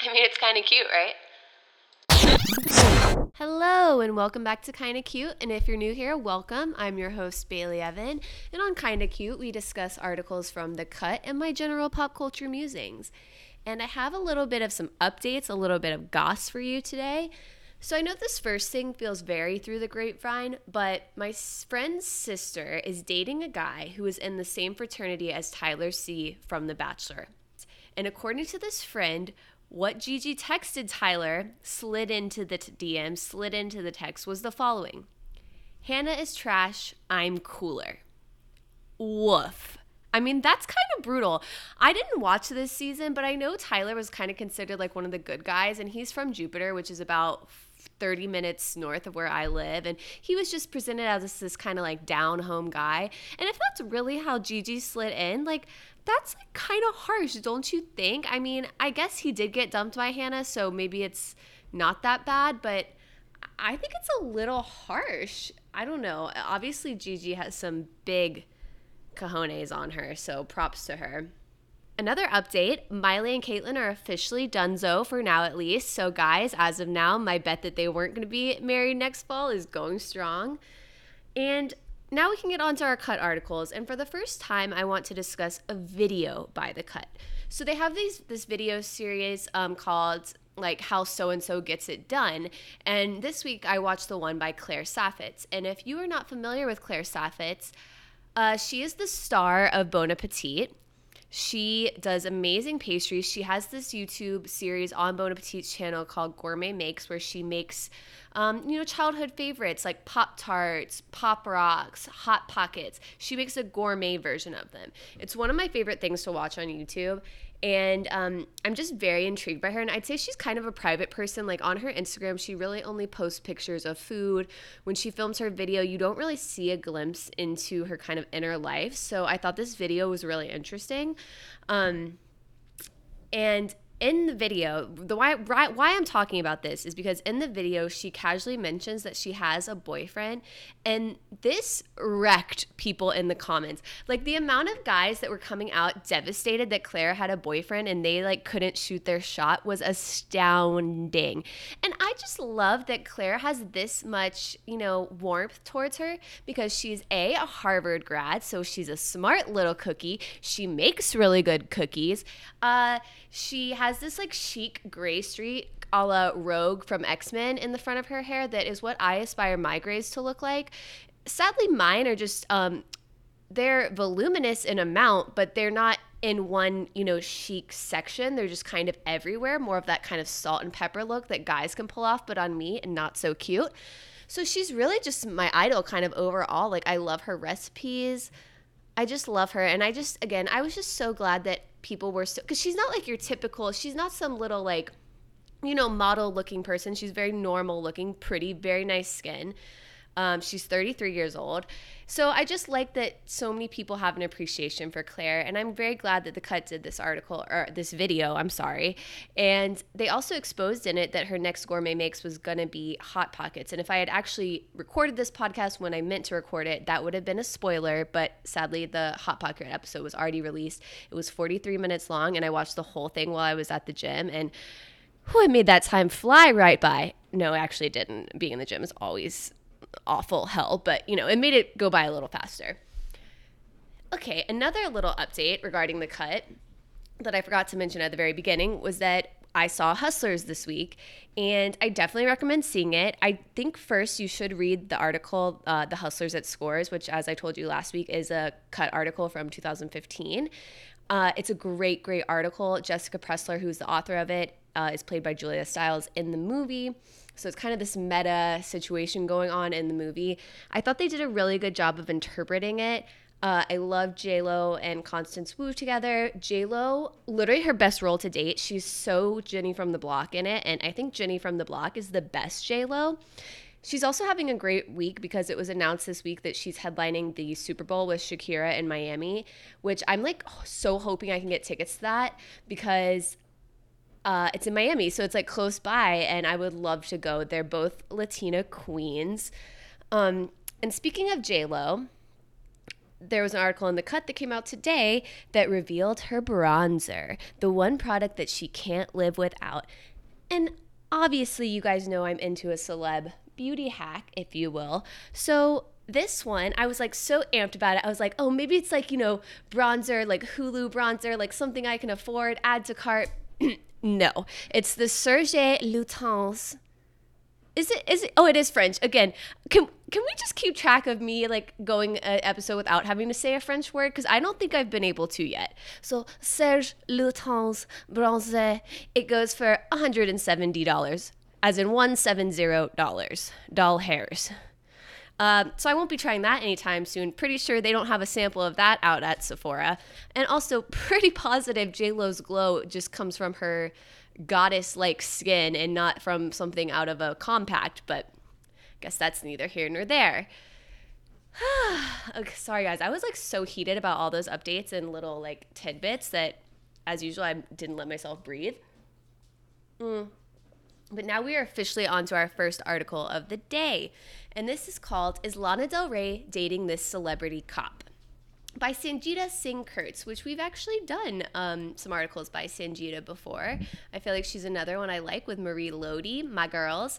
I mean, it's kind of cute, right? Hello, and welcome back to Kinda Cute. And if you're new here, welcome. I'm your host, Bailey Evan. And on Kinda Cute, we discuss articles from The Cut and my general pop culture musings. And I have a little bit of some updates, a little bit of goss for you today. So I know this first thing feels very through the grapevine, but my friend's sister is dating a guy who is in the same fraternity as Tyler C from The Bachelor. And according to this friend, what Gigi texted Tyler slid into the DM, slid into the text was the following Hannah is trash, I'm cooler. Woof. I mean, that's kind of brutal. I didn't watch this season, but I know Tyler was kind of considered like one of the good guys, and he's from Jupiter, which is about 30 minutes north of where I live. And he was just presented as this, this kind of like down home guy. And if that's really how Gigi slid in, like, that's like kind of harsh, don't you think? I mean, I guess he did get dumped by Hannah, so maybe it's not that bad, but I think it's a little harsh. I don't know. Obviously, Gigi has some big cojones on her, so props to her. Another update Miley and Caitlyn are officially donezo for now, at least. So, guys, as of now, my bet that they weren't going to be married next fall is going strong. And now we can get on to our cut articles. And for the first time, I want to discuss a video by the cut. So, they have these this video series um, called like how so and so gets it done. And this week I watched the one by Claire Saffitz. And if you are not familiar with Claire Saffitz, uh, she is the star of Bon Appetit. She does amazing pastries. She has this YouTube series on Bon Appetit's channel called Gourmet Makes, where she makes, um, you know, childhood favorites like Pop Tarts, Pop Rocks, Hot Pockets. She makes a gourmet version of them. It's one of my favorite things to watch on YouTube. And um, I'm just very intrigued by her. And I'd say she's kind of a private person. Like on her Instagram, she really only posts pictures of food. When she films her video, you don't really see a glimpse into her kind of inner life. So I thought this video was really interesting. Um, and in the video, the why why I'm talking about this is because in the video she casually mentions that she has a boyfriend and this wrecked people in the comments. Like the amount of guys that were coming out devastated that Claire had a boyfriend and they like couldn't shoot their shot was astounding. And I just love that Claire has this much, you know, warmth towards her because she's a, a Harvard grad, so she's a smart little cookie. She makes really good cookies. Uh she has this like chic gray streak a la Rogue from X Men in the front of her hair that is what I aspire my grays to look like. Sadly, mine are just um, they're voluminous in amount, but they're not in one, you know, chic section. They're just kind of everywhere, more of that kind of salt and pepper look that guys can pull off, but on me not so cute. So she's really just my idol kind of overall. Like I love her recipes. I just love her. And I just, again, I was just so glad that people were so, because she's not like your typical, she's not some little like, you know, model looking person. She's very normal looking, pretty, very nice skin. Um, she's 33 years old. So I just like that so many people have an appreciation for Claire. And I'm very glad that The Cut did this article or this video, I'm sorry. And they also exposed in it that her next gourmet makes was going to be Hot Pockets. And if I had actually recorded this podcast when I meant to record it, that would have been a spoiler. But sadly, the Hot Pocket episode was already released. It was 43 minutes long, and I watched the whole thing while I was at the gym. And who it made that time fly right by. No, actually, didn't. Being in the gym is always awful hell, but you know, it made it go by a little faster. Okay, another little update regarding the cut that I forgot to mention at the very beginning was that I saw Hustlers this week, and I definitely recommend seeing it. I think first you should read the article, uh, The Hustlers at Scores, which, as I told you last week, is a cut article from 2015. Uh, it's a great, great article. Jessica Pressler, who's the author of it, uh, is played by Julia Stiles in the movie. So it's kind of this meta situation going on in the movie. I thought they did a really good job of interpreting it. Uh, I love J Lo and Constance Wu together. J Lo, literally her best role to date. She's so Jenny from the Block in it, and I think Jenny from the Block is the best J Lo. She's also having a great week because it was announced this week that she's headlining the Super Bowl with Shakira in Miami, which I'm like so hoping I can get tickets to that because uh, it's in Miami, so it's like close by, and I would love to go. They're both Latina queens. Um, and speaking of J Lo, there was an article in the cut that came out today that revealed her bronzer, the one product that she can't live without. And obviously, you guys know I'm into a celeb beauty hack, if you will. So, this one, I was like so amped about it. I was like, oh, maybe it's like, you know, bronzer, like Hoola bronzer, like something I can afford, add to cart. no, it's the Serge Lutens is it is it oh it is French. Again, can can we just keep track of me like going an episode without having to say a French word? Because I don't think I've been able to yet. So Serge Lutens Bronze, it goes for $170, as in $170 doll hairs. Um, so I won't be trying that anytime soon. Pretty sure they don't have a sample of that out at Sephora. And also pretty positive J Lo's glow just comes from her goddess like skin and not from something out of a compact, but I guess that's neither here nor there. okay, sorry guys, I was like so heated about all those updates and little like tidbits that as usual I didn't let myself breathe. Mm. But now we are officially on to our first article of the day. And this is called Is Lana Del Rey Dating This Celebrity Cop? by Sangeeta Singh Kurtz, which we've actually done um, some articles by Sangeeta before. I feel like she's another one I like with Marie Lodi, my girls.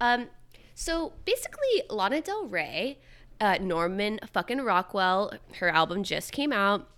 Um, so basically, Lana Del Rey, uh, Norman fucking Rockwell, her album just came out.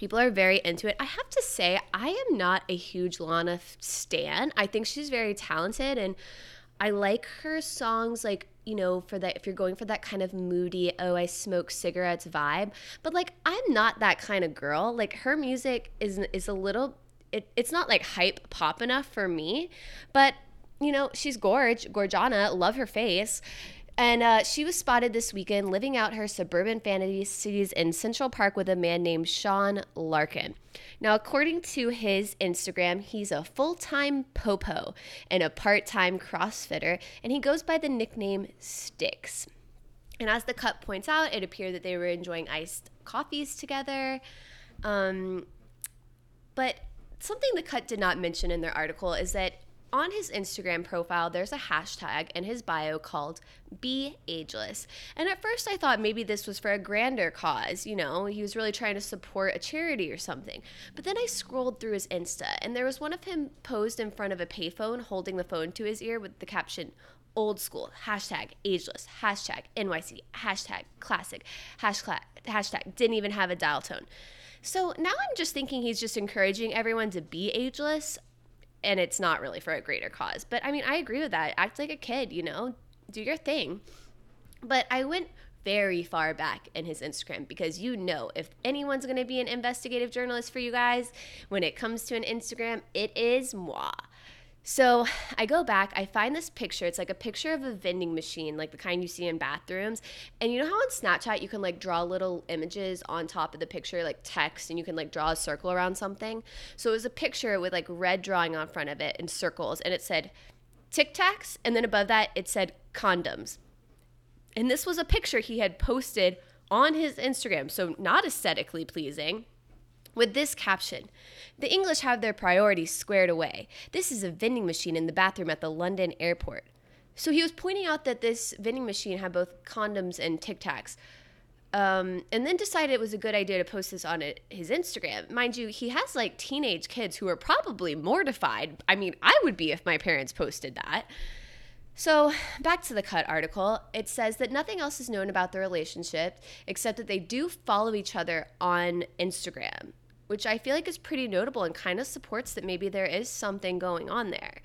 People are very into it. I have to say, I am not a huge Lana stan. I think she's very talented and I like her songs like you know, for that, if you're going for that kind of moody, oh, I smoke cigarettes vibe. But like, I'm not that kind of girl. Like, her music is is a little, it, it's not like hype pop enough for me. But you know, she's gorge, Gorgiana, love her face. And uh, she was spotted this weekend living out her suburban fantasies in Central Park with a man named Sean Larkin. Now, according to his Instagram, he's a full time popo and a part time CrossFitter, and he goes by the nickname Sticks. And as the cut points out, it appeared that they were enjoying iced coffees together. Um, but something the cut did not mention in their article is that on his Instagram profile, there's a hashtag in his bio called Be Ageless. And at first, I thought maybe this was for a grander cause. You know, he was really trying to support a charity or something. But then I scrolled through his Insta, and there was one of him posed in front of a payphone holding the phone to his ear with the caption, Old school, hashtag ageless, hashtag NYC, hashtag classic, hashtag, hashtag didn't even have a dial tone. So now I'm just thinking he's just encouraging everyone to be ageless and it's not really for a greater cause. But I mean, I agree with that. Act like a kid, you know, do your thing. But I went very far back in his Instagram because you know, if anyone's going to be an investigative journalist for you guys, when it comes to an Instagram, it is moi. So I go back, I find this picture. It's like a picture of a vending machine, like the kind you see in bathrooms. And you know how on Snapchat you can like draw little images on top of the picture, like text, and you can like draw a circle around something? So it was a picture with like red drawing on front of it in circles, and it said Tic Tacs, and then above that it said condoms. And this was a picture he had posted on his Instagram, so not aesthetically pleasing with this caption The English have their priorities squared away. This is a vending machine in the bathroom at the London airport. So he was pointing out that this vending machine had both condoms and Tic Tacs. Um, and then decided it was a good idea to post this on his Instagram. Mind you, he has like teenage kids who are probably mortified. I mean, I would be if my parents posted that. So, back to the cut article, it says that nothing else is known about the relationship except that they do follow each other on Instagram which I feel like is pretty notable and kind of supports that maybe there is something going on there.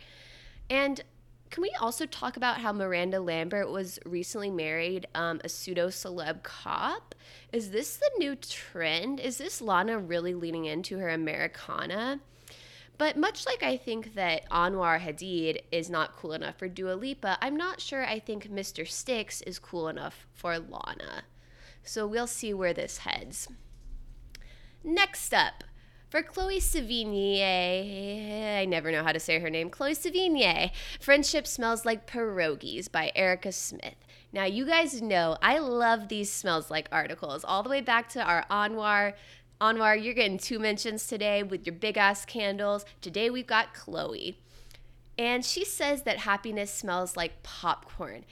And can we also talk about how Miranda Lambert was recently married um, a pseudo celeb cop? Is this the new trend? Is this Lana really leaning into her Americana? But much like I think that Anwar Hadid is not cool enough for Dua Lipa, I'm not sure I think Mr. Sticks is cool enough for Lana. So we'll see where this heads. Next up, for Chloe Sevigny, I never know how to say her name, Chloe Sevigny, Friendship Smells Like Pierogies by Erica Smith. Now, you guys know I love these smells like articles, all the way back to our Anwar. Anwar, you're getting two mentions today with your big ass candles. Today we've got Chloe. And she says that happiness smells like popcorn.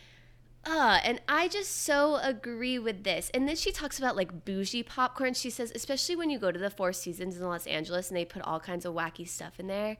Uh, and I just so agree with this. And then she talks about like bougie popcorn. She says, especially when you go to the Four Seasons in Los Angeles and they put all kinds of wacky stuff in there.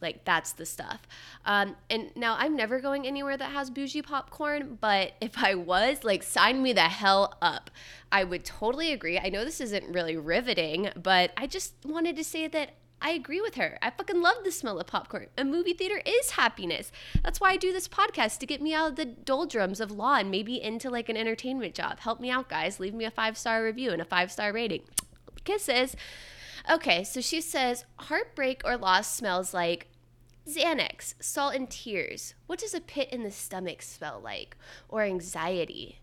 Like that's the stuff. Um, and now I'm never going anywhere that has bougie popcorn, but if I was, like, sign me the hell up. I would totally agree. I know this isn't really riveting, but I just wanted to say that I agree with her. I fucking love the smell of popcorn. A movie theater is happiness. That's why I do this podcast to get me out of the doldrums of law and maybe into like an entertainment job. Help me out, guys. Leave me a five star review and a five star rating. Kisses. Okay, so she says heartbreak or loss smells like Xanax, salt and tears. What does a pit in the stomach smell like? Or anxiety?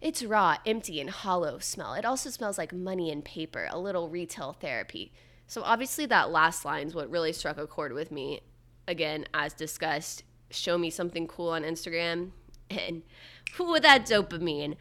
It's raw, empty, and hollow smell. It also smells like money and paper, a little retail therapy. So obviously that last line is what really struck a chord with me. Again, as discussed, show me something cool on Instagram and who with that dopamine.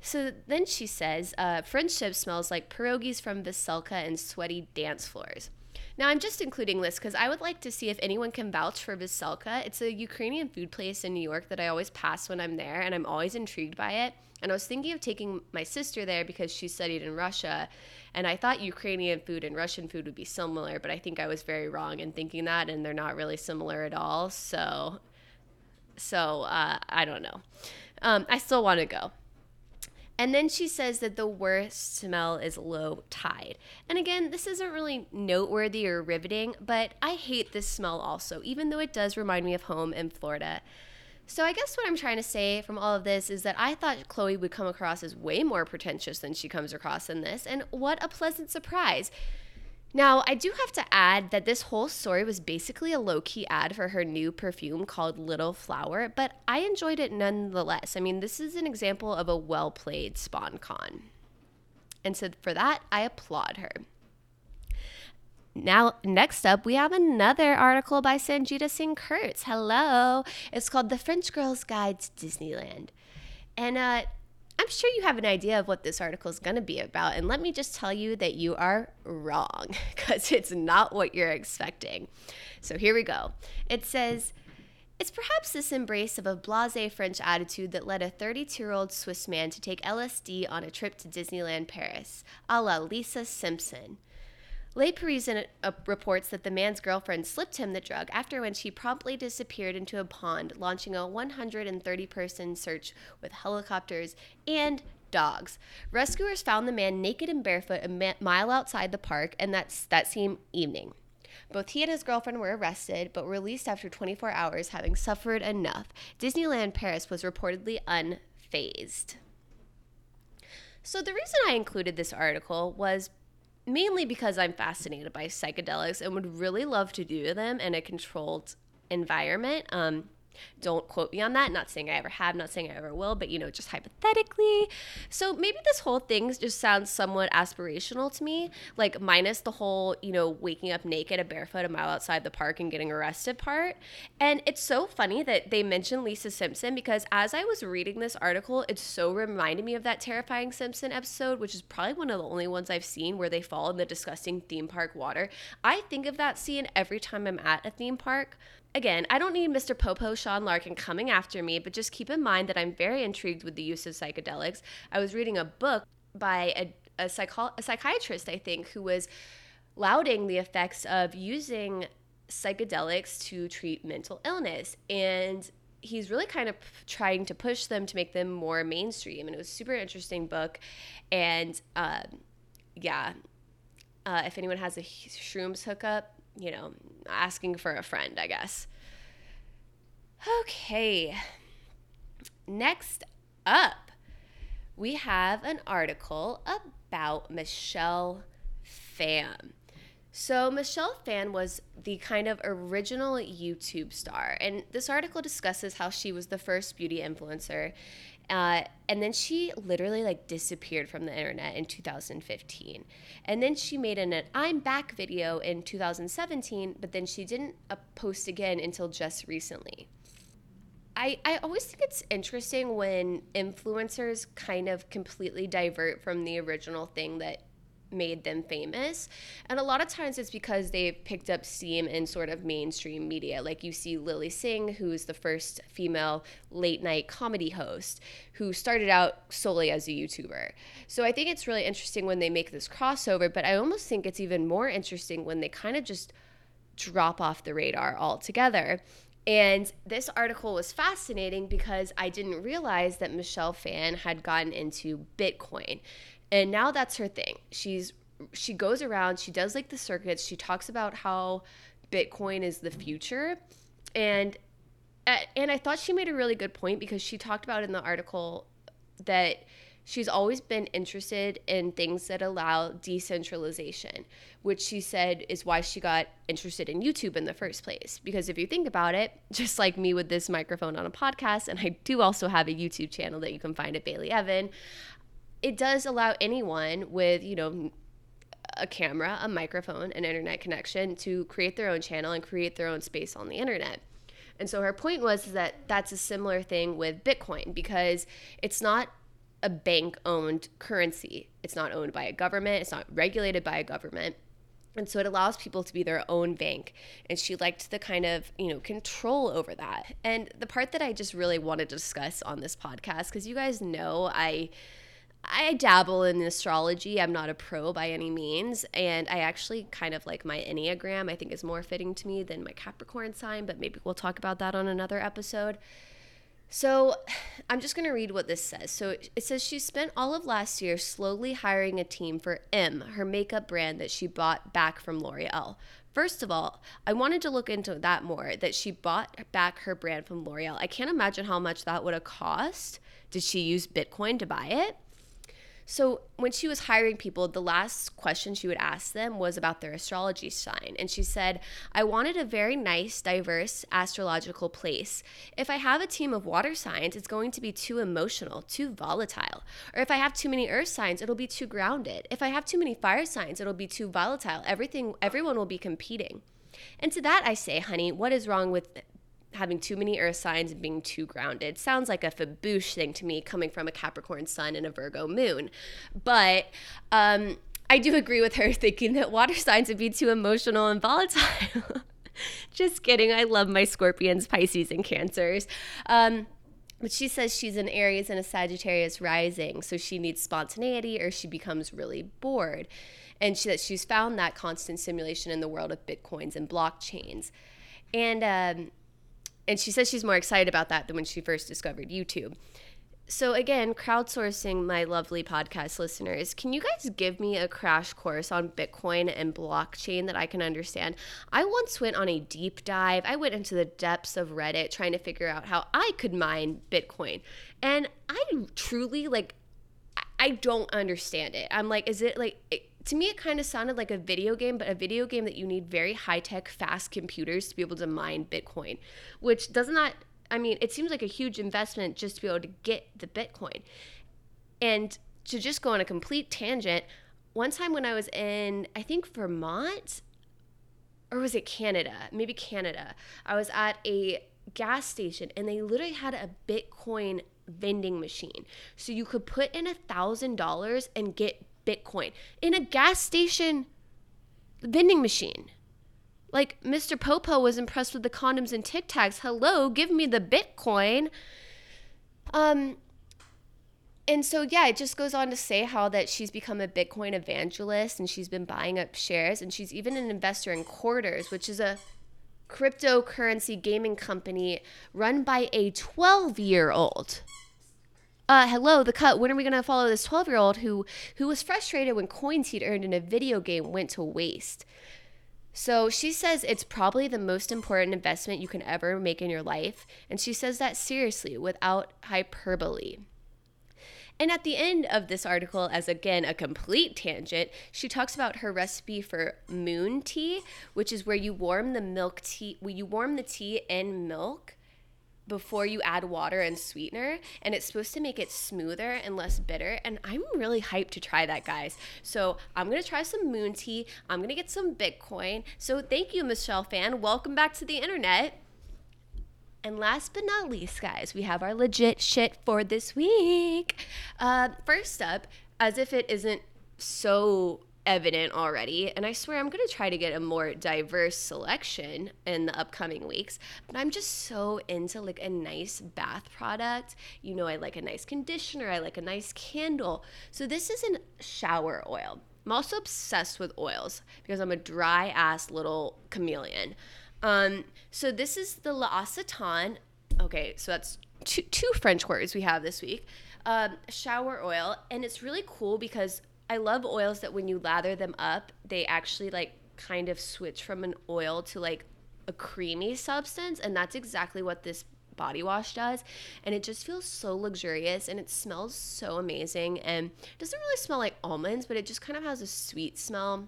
So then she says, uh, friendship smells like pierogies from Veselka and sweaty dance floors. Now, I'm just including this because I would like to see if anyone can vouch for Veselka. It's a Ukrainian food place in New York that I always pass when I'm there, and I'm always intrigued by it. And I was thinking of taking my sister there because she studied in Russia, and I thought Ukrainian food and Russian food would be similar, but I think I was very wrong in thinking that, and they're not really similar at all. So, so uh, I don't know. Um, I still want to go. And then she says that the worst smell is low tide. And again, this isn't really noteworthy or riveting, but I hate this smell also, even though it does remind me of home in Florida. So I guess what I'm trying to say from all of this is that I thought Chloe would come across as way more pretentious than she comes across in this, and what a pleasant surprise. Now, I do have to add that this whole story was basically a low key ad for her new perfume called Little Flower, but I enjoyed it nonetheless. I mean, this is an example of a well played spon con. And so for that, I applaud her. Now, next up, we have another article by Sangeeta Singh Kurtz. Hello. It's called The French Girl's Guide to Disneyland. And uh, I'm sure you have an idea of what this article is going to be about. And let me just tell you that you are wrong because it's not what you're expecting. So here we go. It says, it's perhaps this embrace of a blase French attitude that led a 32 year old Swiss man to take LSD on a trip to Disneyland Paris, a la Lisa Simpson. Le Parisien uh, reports that the man's girlfriend slipped him the drug after when she promptly disappeared into a pond, launching a 130 person search with helicopters and dogs. Rescuers found the man naked and barefoot a mile outside the park, and that's that same evening. Both he and his girlfriend were arrested, but released after 24 hours, having suffered enough. Disneyland Paris was reportedly unfazed. So, the reason I included this article was mainly because I'm fascinated by psychedelics and would really love to do them in a controlled environment. Um, don't quote me on that. Not saying I ever have, not saying I ever will, but you know, just hypothetically. So maybe this whole thing just sounds somewhat aspirational to me, like minus the whole, you know, waking up naked, a barefoot, a mile outside the park and getting arrested part. And it's so funny that they mentioned Lisa Simpson because as I was reading this article, it so reminded me of that terrifying Simpson episode, which is probably one of the only ones I've seen where they fall in the disgusting theme park water. I think of that scene every time I'm at a theme park again, I don't need Mr. Popo Sean Larkin coming after me, but just keep in mind that I'm very intrigued with the use of psychedelics. I was reading a book by a, a, psycho- a psychiatrist, I think, who was lauding the effects of using psychedelics to treat mental illness. And he's really kind of trying to push them to make them more mainstream. And it was a super interesting book. And um, yeah, uh, if anyone has a shrooms hookup, you know, asking for a friend, I guess. Okay. Next up, we have an article about Michelle Phan. So, Michelle Phan was the kind of original YouTube star, and this article discusses how she was the first beauty influencer uh, and then she literally like disappeared from the internet in 2015. And then she made an, an I'm back video in 2017, but then she didn't uh, post again until just recently. I, I always think it's interesting when influencers kind of completely divert from the original thing that made them famous. And a lot of times it's because they've picked up steam in sort of mainstream media. Like you see Lilly Singh, who's the first female late night comedy host, who started out solely as a YouTuber. So I think it's really interesting when they make this crossover, but I almost think it's even more interesting when they kind of just drop off the radar altogether. And this article was fascinating because I didn't realize that Michelle Phan had gotten into Bitcoin. And now that's her thing. She's she goes around, she does like the circuits, she talks about how Bitcoin is the future. And and I thought she made a really good point because she talked about in the article that she's always been interested in things that allow decentralization, which she said is why she got interested in YouTube in the first place. Because if you think about it, just like me with this microphone on a podcast, and I do also have a YouTube channel that you can find at Bailey Evan, it does allow anyone with, you know, a camera, a microphone, an internet connection to create their own channel and create their own space on the internet. And so her point was that that's a similar thing with Bitcoin because it's not a bank owned currency. It's not owned by a government, it's not regulated by a government. And so it allows people to be their own bank. And she liked the kind of, you know, control over that. And the part that I just really wanted to discuss on this podcast, because you guys know I I dabble in astrology. I'm not a pro by any means. And I actually kind of like my Enneagram, I think is more fitting to me than my Capricorn sign, but maybe we'll talk about that on another episode. So I'm just going to read what this says. So it says she spent all of last year slowly hiring a team for M, her makeup brand that she bought back from L'Oreal. First of all, I wanted to look into that more that she bought back her brand from L'Oreal. I can't imagine how much that would have cost. Did she use Bitcoin to buy it? So when she was hiring people, the last question she would ask them was about their astrology sign. And she said, I wanted a very nice, diverse astrological place. If I have a team of water signs, it's going to be too emotional, too volatile. Or if I have too many earth signs, it'll be too grounded. If I have too many fire signs, it'll be too volatile. Everything everyone will be competing. And to that I say, honey, what is wrong with having too many earth signs and being too grounded. Sounds like a faboosh thing to me coming from a Capricorn sun and a Virgo moon. But um, I do agree with her thinking that water signs would be too emotional and volatile. Just kidding. I love my Scorpions, Pisces, and Cancers. Um, but she says she's an Aries and a Sagittarius rising, so she needs spontaneity or she becomes really bored. And she, that she's found that constant simulation in the world of bitcoins and blockchains. And um, and she says she's more excited about that than when she first discovered YouTube. So, again, crowdsourcing my lovely podcast listeners, can you guys give me a crash course on Bitcoin and blockchain that I can understand? I once went on a deep dive. I went into the depths of Reddit trying to figure out how I could mine Bitcoin. And I truly, like, I don't understand it. I'm like, is it like, to me, it kind of sounded like a video game, but a video game that you need very high tech, fast computers to be able to mine Bitcoin, which does not, I mean, it seems like a huge investment just to be able to get the Bitcoin. And to just go on a complete tangent, one time when I was in, I think Vermont, or was it Canada? Maybe Canada. I was at a gas station and they literally had a Bitcoin vending machine. So you could put in a thousand dollars and get Bitcoin in a gas station vending machine. Like Mr. Popo was impressed with the condoms and Tic Tacs. Hello, give me the Bitcoin. Um, and so yeah, it just goes on to say how that she's become a Bitcoin evangelist and she's been buying up shares and she's even an investor in Quarters, which is a cryptocurrency gaming company run by a 12 year old uh, hello, the cut. When are we gonna follow this 12 year old who who was frustrated when coins he'd earned in a video game went to waste? So she says it's probably the most important investment you can ever make in your life, and she says that seriously, without hyperbole. And at the end of this article, as again a complete tangent, she talks about her recipe for moon tea, which is where you warm the milk tea, where you warm the tea in milk before you add water and sweetener and it's supposed to make it smoother and less bitter and i'm really hyped to try that guys. So i'm gonna try some moon tea. I'm gonna get some bitcoin. So thank you michelle Phan. welcome back to the internet. And last but not least guys we have our legit shit for this week. Uh, first up as if it isn't so evident already. And I swear I'm going to try to get a more diverse selection in the upcoming weeks. But I'm just so into like a nice bath product. You know, I like a nice conditioner, I like a nice candle. So this is a shower oil. I'm also obsessed with oils because I'm a dry ass little chameleon. Um, so this is the La L'Occitane. Okay, so that's two, two French words we have this week. Um, shower oil, and it's really cool because I love oils that when you lather them up, they actually like kind of switch from an oil to like a creamy substance, and that's exactly what this body wash does and it just feels so luxurious and it smells so amazing and it doesn't really smell like almonds but it just kind of has a sweet smell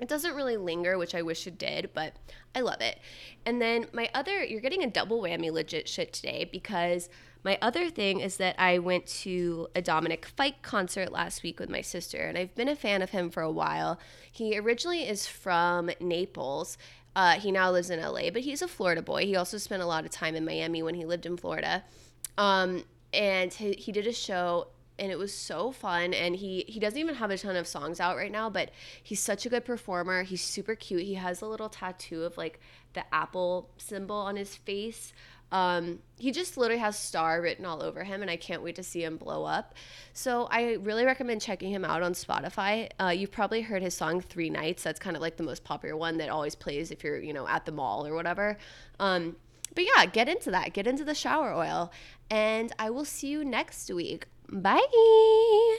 it doesn't really linger, which I wish it did, but I love it. And then my other, you're getting a double whammy legit shit today because my other thing is that I went to a Dominic Fike concert last week with my sister, and I've been a fan of him for a while. He originally is from Naples. Uh, he now lives in LA, but he's a Florida boy. He also spent a lot of time in Miami when he lived in Florida. Um, and he, he did a show and it was so fun and he he doesn't even have a ton of songs out right now but he's such a good performer. He's super cute. He has a little tattoo of like the apple symbol on his face. Um, he just literally has star written all over him and i can't wait to see him blow up. So i really recommend checking him out on spotify. Uh, you've probably heard his song three nights. That's kind of like the most popular one that always plays if you're you know at the mall or whatever. Um, but yeah get into that. Get into the shower oil. And i will see you next week Bye.